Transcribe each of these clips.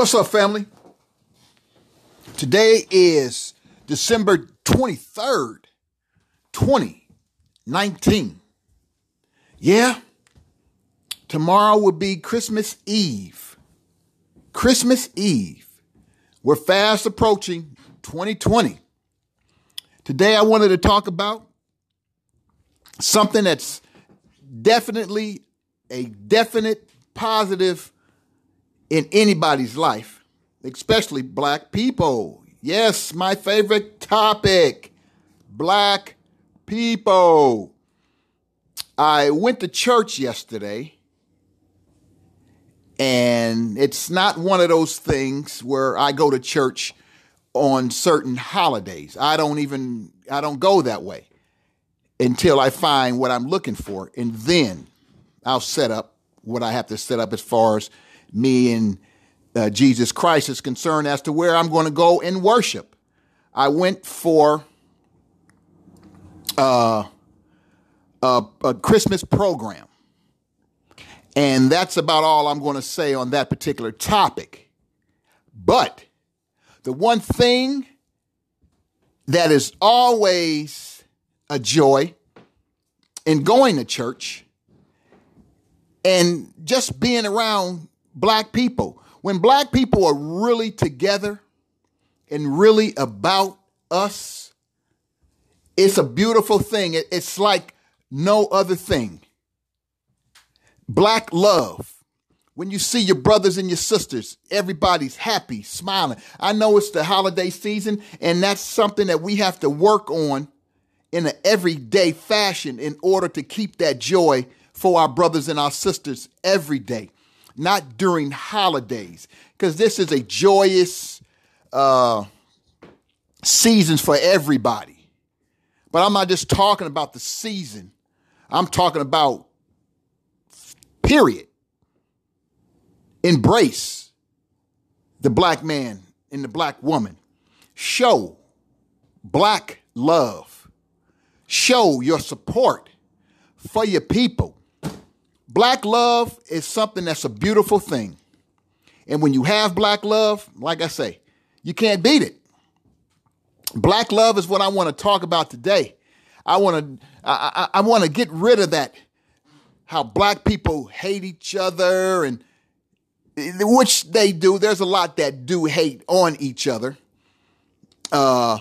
What's up, family? Today is December 23rd, 2019. Yeah, tomorrow will be Christmas Eve. Christmas Eve. We're fast approaching 2020. Today, I wanted to talk about something that's definitely a definite positive in anybody's life, especially black people. Yes, my favorite topic black people. I went to church yesterday, and it's not one of those things where I go to church on certain holidays. I don't even I don't go that way until I find what I'm looking for, and then I'll set up what I have to set up as far as me and uh, Jesus Christ is concerned as to where I'm going to go and worship. I went for uh, a, a Christmas program. And that's about all I'm going to say on that particular topic. But the one thing that is always a joy in going to church and just being around black people. When black people are really together and really about us, it's a beautiful thing. It's like no other thing. Black love. When you see your brothers and your sisters, everybody's happy, smiling. I know it's the holiday season, and that's something that we have to work on in an everyday fashion in order to keep that joy for our brothers and our sisters every day not during holidays, because this is a joyous uh, seasons for everybody. But I'm not just talking about the season. I'm talking about period. Embrace the black man and the black woman. Show black love. Show your support for your people. Black love is something that's a beautiful thing. And when you have black love, like I say, you can't beat it. Black love is what I want to talk about today. I want to I, I, I want to get rid of that how black people hate each other and which they do. There's a lot that do hate on each other. Uh,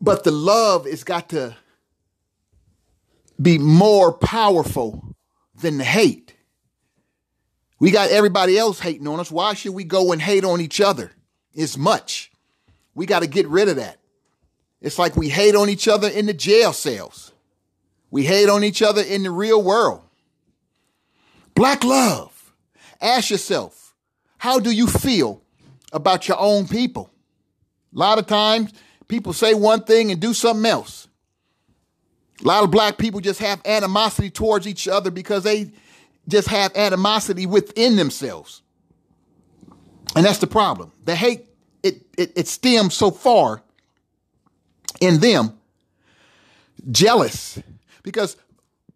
but the love has got to be more powerful than the hate. We got everybody else hating on us. Why should we go and hate on each other as much? We got to get rid of that. It's like we hate on each other in the jail cells. We hate on each other in the real world. Black love. Ask yourself, how do you feel about your own people? A lot of times, people say one thing and do something else. A lot of black people just have animosity towards each other because they just have animosity within themselves. And that's the problem. The hate, it, it, it stems so far in them, jealous. Because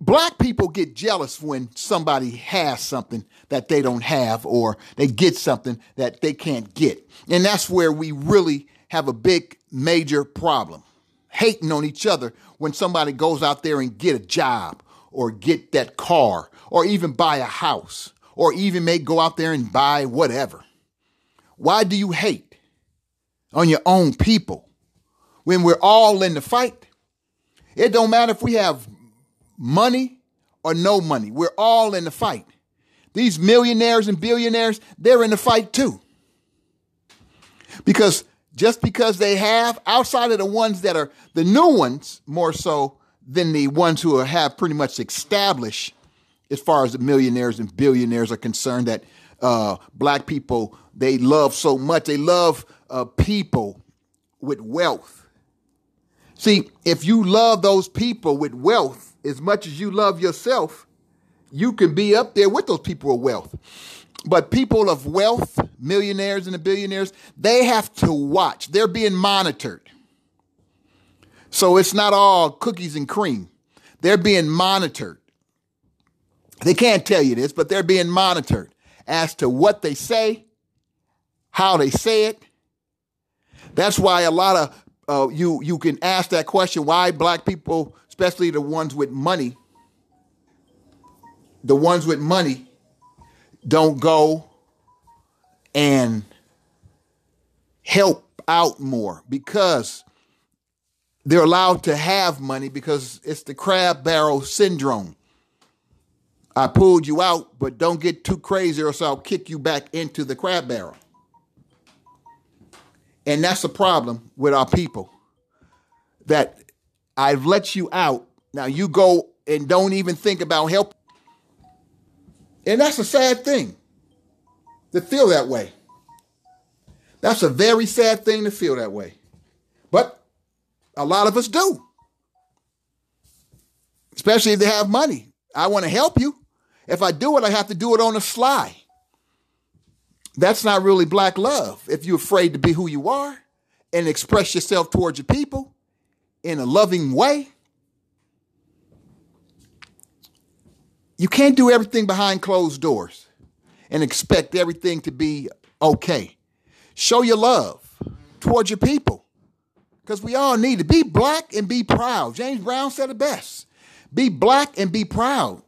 black people get jealous when somebody has something that they don't have or they get something that they can't get. And that's where we really have a big, major problem hating on each other when somebody goes out there and get a job or get that car or even buy a house or even may go out there and buy whatever. Why do you hate on your own people when we're all in the fight? It don't matter if we have money or no money. We're all in the fight. These millionaires and billionaires, they're in the fight too. Because just because they have, outside of the ones that are the new ones, more so than the ones who have pretty much established, as far as the millionaires and billionaires are concerned, that uh, black people they love so much. They love uh, people with wealth. See, if you love those people with wealth as much as you love yourself, you can be up there with those people with wealth. But people of wealth, millionaires and the billionaires, they have to watch. They're being monitored. So it's not all cookies and cream. They're being monitored. They can't tell you this, but they're being monitored as to what they say, how they say it. That's why a lot of uh, you you can ask that question: Why black people, especially the ones with money, the ones with money, don't go and help out more because they're allowed to have money because it's the crab barrel syndrome. I pulled you out, but don't get too crazy or else I'll kick you back into the crab barrel. And that's the problem with our people. That I've let you out. Now you go and don't even think about help. And that's a sad thing to feel that way. That's a very sad thing to feel that way. But a lot of us do. Especially if they have money. I want to help you. If I do it, I have to do it on the sly. That's not really black love. If you're afraid to be who you are and express yourself towards your people in a loving way, you can't do everything behind closed doors and expect everything to be okay. Show your love towards your people because we all need to be black and be proud. James Brown said it best be black and be proud.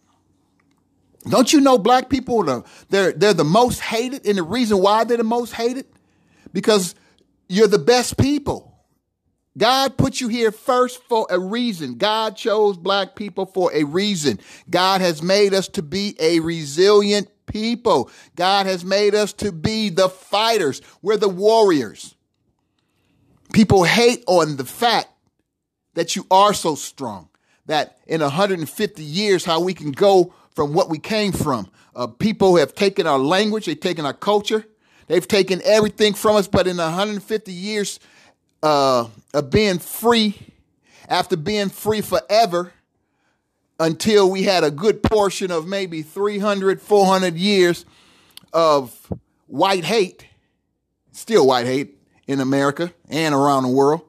Don't you know black people are they're they're the most hated, and the reason why they're the most hated because you're the best people. God put you here first for a reason. God chose black people for a reason. God has made us to be a resilient people. God has made us to be the fighters. We're the warriors. People hate on the fact that you are so strong, that in 150 years, how we can go from what we came from. Uh, people have taken our language, they've taken our culture, they've taken everything from us. But in 150 years uh, of being free, after being free forever, until we had a good portion of maybe 300, 400 years of white hate, still white hate in America and around the world.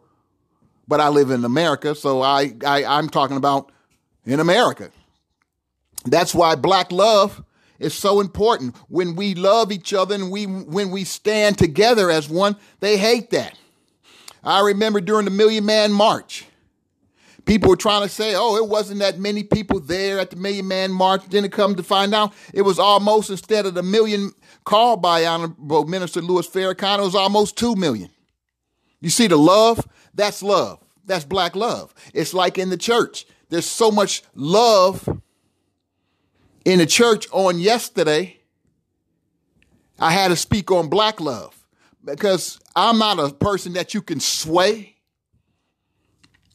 But I live in America, so I, I I'm talking about in America. That's why black love is so important. When we love each other and we when we stand together as one, they hate that. I remember during the Million Man March, people were trying to say, "Oh, it wasn't that many people there at the Million Man March." Then it come to find out, it was almost instead of the million called by Honorable Minister Louis Farrakhan, it was almost two million. You see the love? That's love. That's black love. It's like in the church. There's so much love in the church on yesterday, I had to speak on black love because I'm not a person that you can sway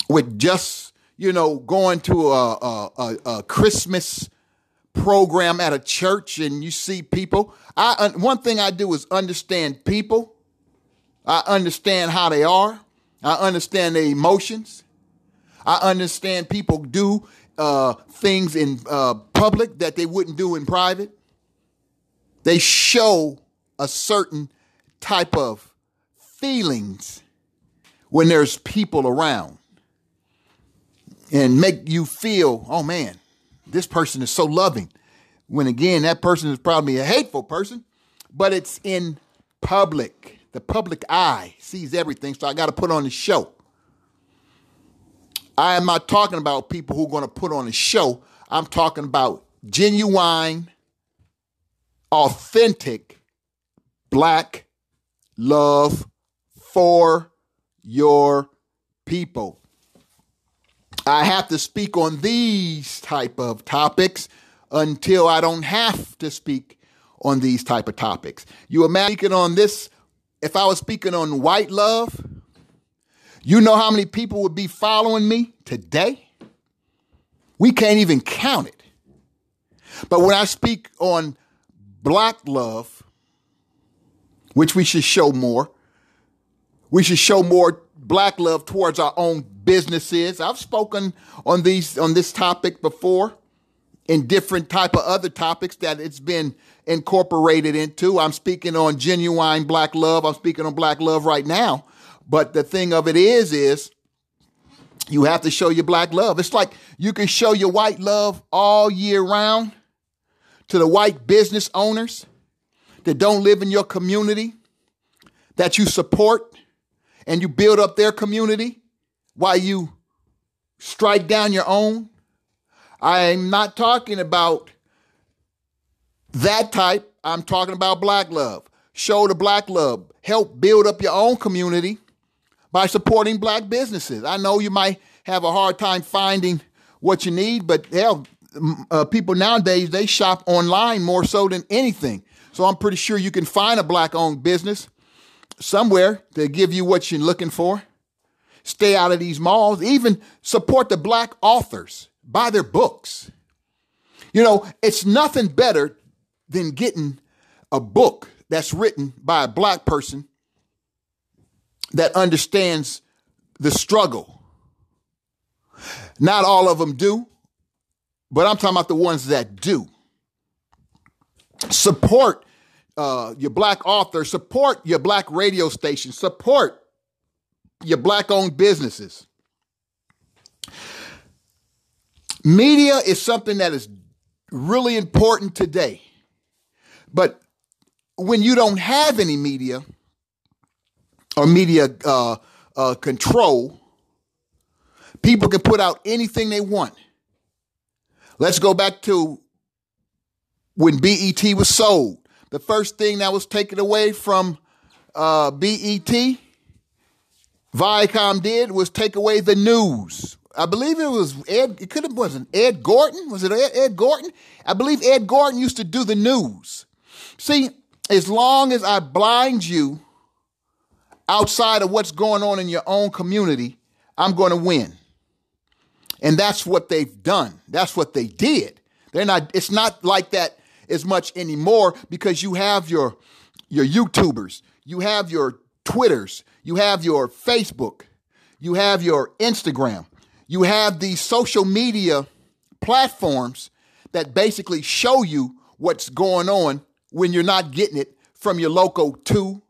with just, you know, going to a, a, a Christmas program at a church and you see people. I one thing I do is understand people. I understand how they are. I understand their emotions. I understand people do uh, things in uh, public that they wouldn't do in private. They show a certain type of feelings when there's people around and make you feel, oh man, this person is so loving. When again, that person is probably a hateful person, but it's in public. The public eye sees everything, so I got to put on the show. I am not talking about people who are going to put on a show. I'm talking about genuine, authentic black love for your people. I have to speak on these type of topics until I don't have to speak on these type of topics. You imagine on this, if I was speaking on white love, you know how many people would be following me today? We can't even count it. But when I speak on black love, which we should show more, we should show more black love towards our own businesses. I've spoken on these on this topic before in different type of other topics that it's been incorporated into. I'm speaking on genuine black love. I'm speaking on black love right now but the thing of it is, is you have to show your black love. It's like you can show your white love all year round to the white business owners that don't live in your community that you support and you build up their community while you strike down your own. I'm not talking about that type. I'm talking about black love. Show the black love. Help build up your own community by supporting black businesses. I know you might have a hard time finding what you need, but hell, uh, people nowadays they shop online more so than anything. So I'm pretty sure you can find a black owned business somewhere to give you what you're looking for. Stay out of these malls. Even support the black authors. Buy their books. You know, it's nothing better than getting a book that's written by a black person that understands the struggle. Not all of them do, but I'm talking about the ones that do. Support uh, your black author, support your black radio station, support your black owned businesses. Media is something that is really important today. But when you don't have any media or media uh, uh, control, people can put out anything they want. Let's go back to when BET was sold. The first thing that was taken away from uh, BET, Viacom did was take away the news. I believe it was Ed. It could have wasn't Ed Gordon. Was it Ed, Ed Gordon? I believe Ed Gordon used to do the news. See, as long as I blind you outside of what's going on in your own community, I'm going to win. And that's what they've done. That's what they did. They're not, it's not like that as much anymore because you have your your YouTubers, you have your Twitters, you have your Facebook, you have your Instagram, you have these social media platforms that basically show you what's going on when you're not getting it from your local two,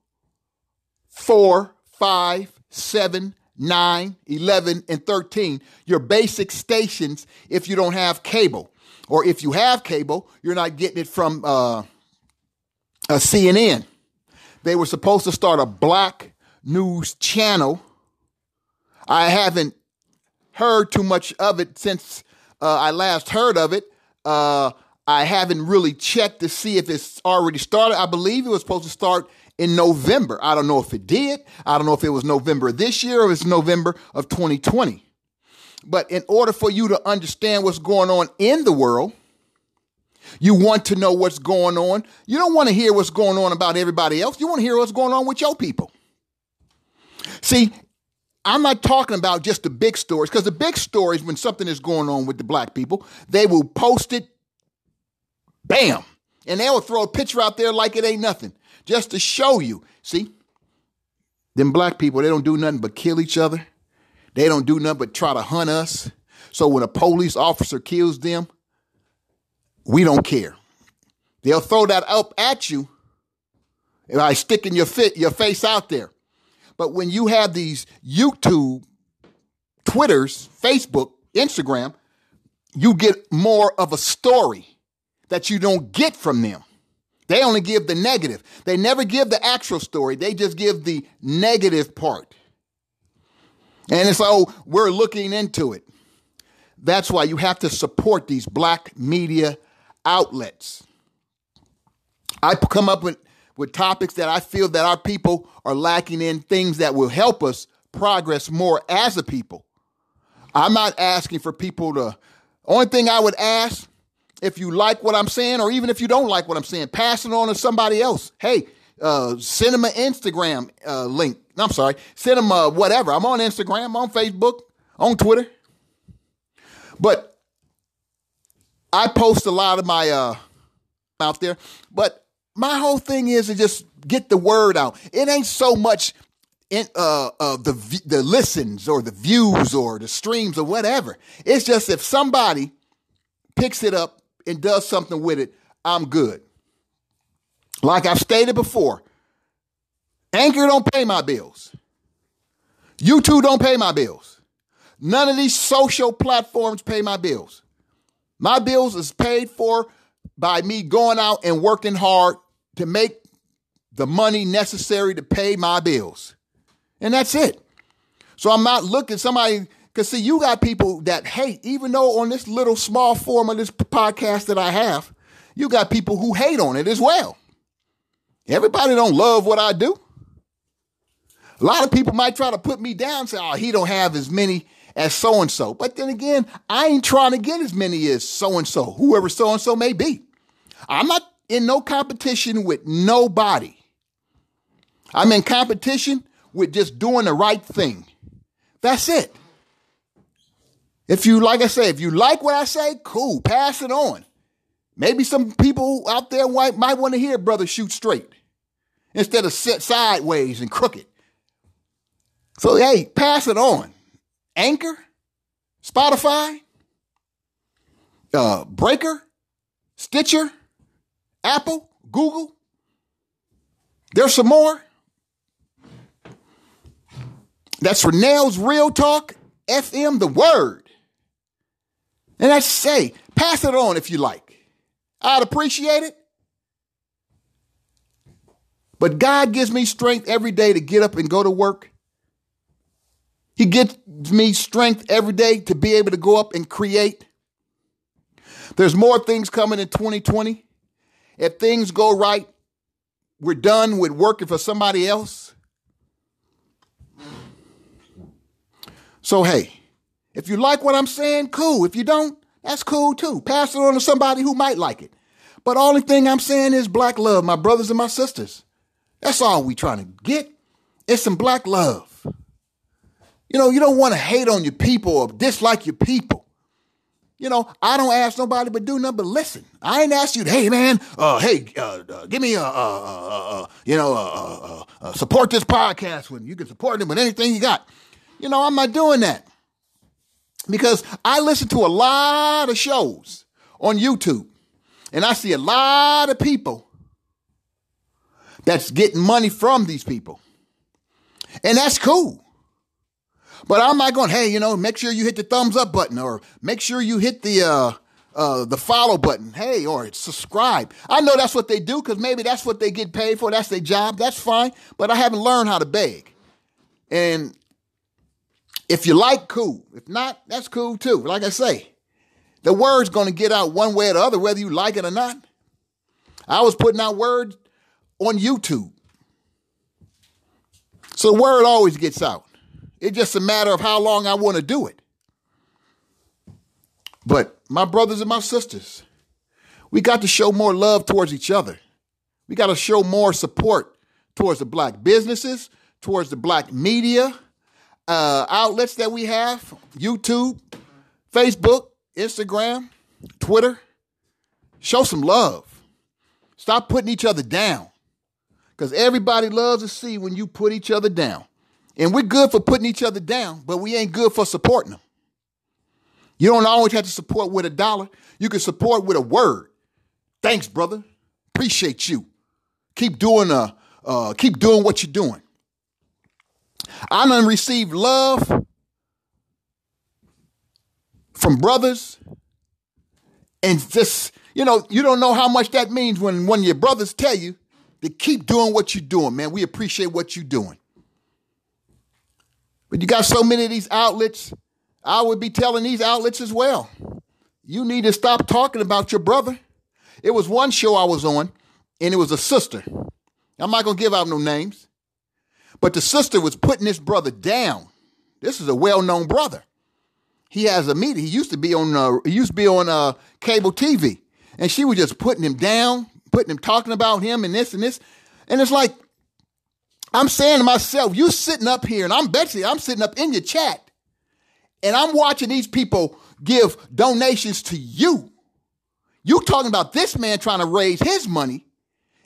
four, five, seven, 9, 11, and 13, your basic stations if you don't have cable. Or if you have cable, you're not getting it from uh, CNN. They were supposed to start a black news channel. I haven't heard too much of it since uh, I last heard of it. Uh, I haven't really checked to see if it's already started. I believe it was supposed to start in November. I don't know if it did. I don't know if it was November this year or it's November of 2020. But in order for you to understand what's going on in the world, you want to know what's going on. You don't want to hear what's going on about everybody else. You want to hear what's going on with your people. See, I'm not talking about just the big stories, because the big stories, when something is going on with the black people, they will post it, bam, and they will throw a picture out there like it ain't nothing just to show you. See, them black people, they don't do nothing but kill each other. They don't do nothing but try to hunt us. So when a police officer kills them, we don't care. They'll throw that up at you by sticking your fit your face out there. But when you have these YouTube, Twitters, Facebook, Instagram, you get more of a story that you don't get from them. They only give the negative. They never give the actual story. They just give the negative part. And it's oh, we're looking into it. That's why you have to support these black media outlets. I come up with, with topics that I feel that our people are lacking in, things that will help us progress more as a people. I'm not asking for people to, only thing I would ask if you like what I'm saying, or even if you don't like what I'm saying, pass it on to somebody else. Hey, uh, send them an Instagram uh, link. I'm sorry, send them uh, whatever. I'm on Instagram, on Facebook, on Twitter. But I post a lot of my uh, out there. But my whole thing is to just get the word out. It ain't so much in, uh, uh, the the listens or the views or the streams or whatever. It's just if somebody picks it up and does something with it, I'm good. Like I've stated before, Anchor don't pay my bills. YouTube don't pay my bills. None of these social platforms pay my bills. My bills is paid for by me going out and working hard to make the money necessary to pay my bills. And that's it. So I'm not looking somebody because see, you got people that hate, even though on this little small form of this podcast that I have, you got people who hate on it as well. Everybody don't love what I do. A lot of people might try to put me down, say, oh, he don't have as many as so and so. But then again, I ain't trying to get as many as so and so, whoever so and so may be. I'm not in no competition with nobody. I'm in competition with just doing the right thing. That's it. If you, like I say, if you like what I say, cool, pass it on. Maybe some people out there might, might want to hear brother shoot straight instead of sit sideways and crooked. So, hey, pass it on. Anchor, Spotify, uh, Breaker, Stitcher, Apple, Google. There's some more. That's Renell's Real Talk FM, the word. And I say, pass it on if you like. I'd appreciate it. But God gives me strength every day to get up and go to work. He gives me strength every day to be able to go up and create. There's more things coming in 2020. If things go right, we're done with working for somebody else. So, hey, if you like what I'm saying, cool. If you don't, that's cool too. Pass it on to somebody who might like it. But only thing I'm saying is black love, my brothers and my sisters. That's all we trying to get. It's some black love. You know, you don't want to hate on your people or dislike your people. You know, I don't ask nobody but do nothing but listen. I ain't ask you, hey man, uh, hey, uh, uh, give me a, uh, uh, uh, you know, support this podcast when you can support them with anything you got. You know, I'm not doing that because I listen to a lot of shows on YouTube and I see a lot of people that's getting money from these people. And that's cool. But I'm not going, hey, you know, make sure you hit the thumbs up button or make sure you hit the uh, uh, the follow button. Hey, or subscribe. I know that's what they do because maybe that's what they get paid for. That's their job. That's fine. But I haven't learned how to beg. And if you like, cool. If not, that's cool too. Like I say, the word's going to get out one way or the other, whether you like it or not. I was putting out words on YouTube. So the word always gets out. It's just a matter of how long I want to do it. But my brothers and my sisters, we got to show more love towards each other. We got to show more support towards the black businesses, towards the black media, uh, outlets that we have YouTube, Facebook, Instagram, Twitter. Show some love. Stop putting each other down. Because everybody loves to see when you put each other down. And we're good for putting each other down, but we ain't good for supporting them. You don't always have to support with a dollar. You can support with a word. Thanks, brother. Appreciate you. Keep doing uh, uh keep doing what you're doing. I done received love from brothers and just, you know, you don't know how much that means when one of your brothers tell you to keep doing what you're doing, man. We appreciate what you're doing. But you got so many of these outlets. I would be telling these outlets as well. You need to stop talking about your brother. It was one show I was on, and it was a sister. I'm not gonna give out no names. But the sister was putting this brother down. This is a well-known brother. He has a media. He used to be on. Uh, he used to be on uh, cable TV, and she was just putting him down, putting him talking about him and this and this, and it's like I'm saying to myself, you sitting up here, and I'm Betsy, I'm sitting up in your chat, and I'm watching these people give donations to you. You talking about this man trying to raise his money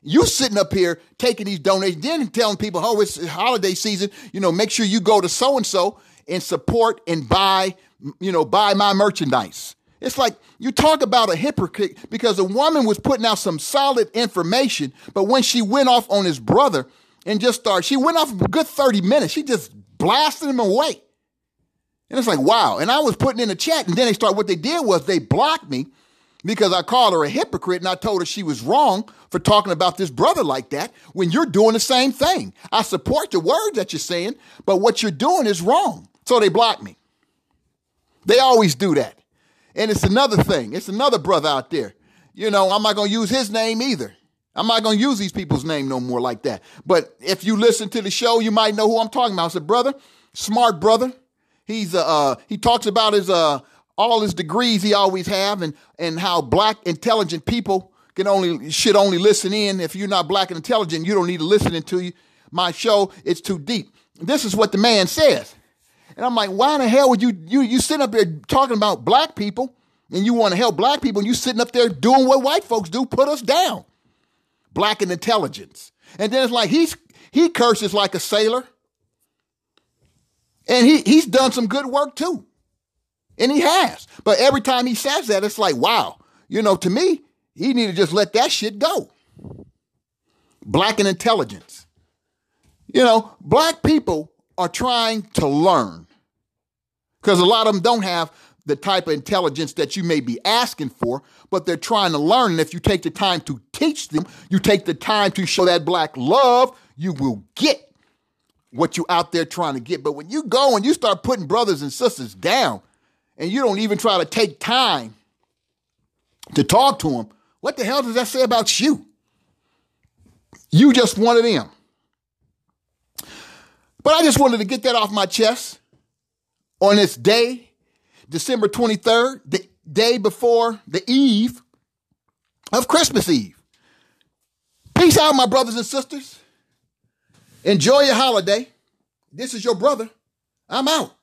you sitting up here taking these donations, then telling people, oh, it's holiday season. You know, make sure you go to so and so and support and buy, you know, buy my merchandise. It's like you talk about a hypocrite because a woman was putting out some solid information, but when she went off on his brother and just started, she went off a good 30 minutes. She just blasted him away. And it's like, wow. And I was putting in the chat, and then they start, what they did was they blocked me because I called her a hypocrite and I told her she was wrong for talking about this brother like that when you're doing the same thing. I support the words that you're saying, but what you're doing is wrong. So they blocked me. They always do that. And it's another thing. It's another brother out there. You know, I'm not going to use his name either. I'm not going to use these people's name no more like that. But if you listen to the show, you might know who I'm talking about. I said, brother, smart brother. He's uh, uh he talks about his uh all his degrees he always have and and how black intelligent people can only should only listen in. If you're not black and intelligent, you don't need to listen into you. My show, it's too deep. This is what the man says. And I'm like, why in the hell would you you you sitting up there talking about black people and you want to help black people and you sitting up there doing what white folks do, put us down. Black and intelligence. And then it's like he's he curses like a sailor. And he he's done some good work too. And he has. But every time he says that, it's like, wow, you know, to me, he need to just let that shit go. Black and intelligence. You know, black people are trying to learn because a lot of them don't have the type of intelligence that you may be asking for, but they're trying to learn. And if you take the time to teach them, you take the time to show that black love, you will get what you out there trying to get. But when you go and you start putting brothers and sisters down, and you don't even try to take time to talk to them, what the hell does that say about you? You just one of them. But I just wanted to get that off my chest on this day, December 23rd, the day before the eve of Christmas Eve. Peace out, my brothers and sisters. Enjoy your holiday. This is your brother. I'm out.